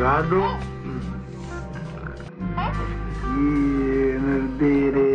Vado. di mm. nel bere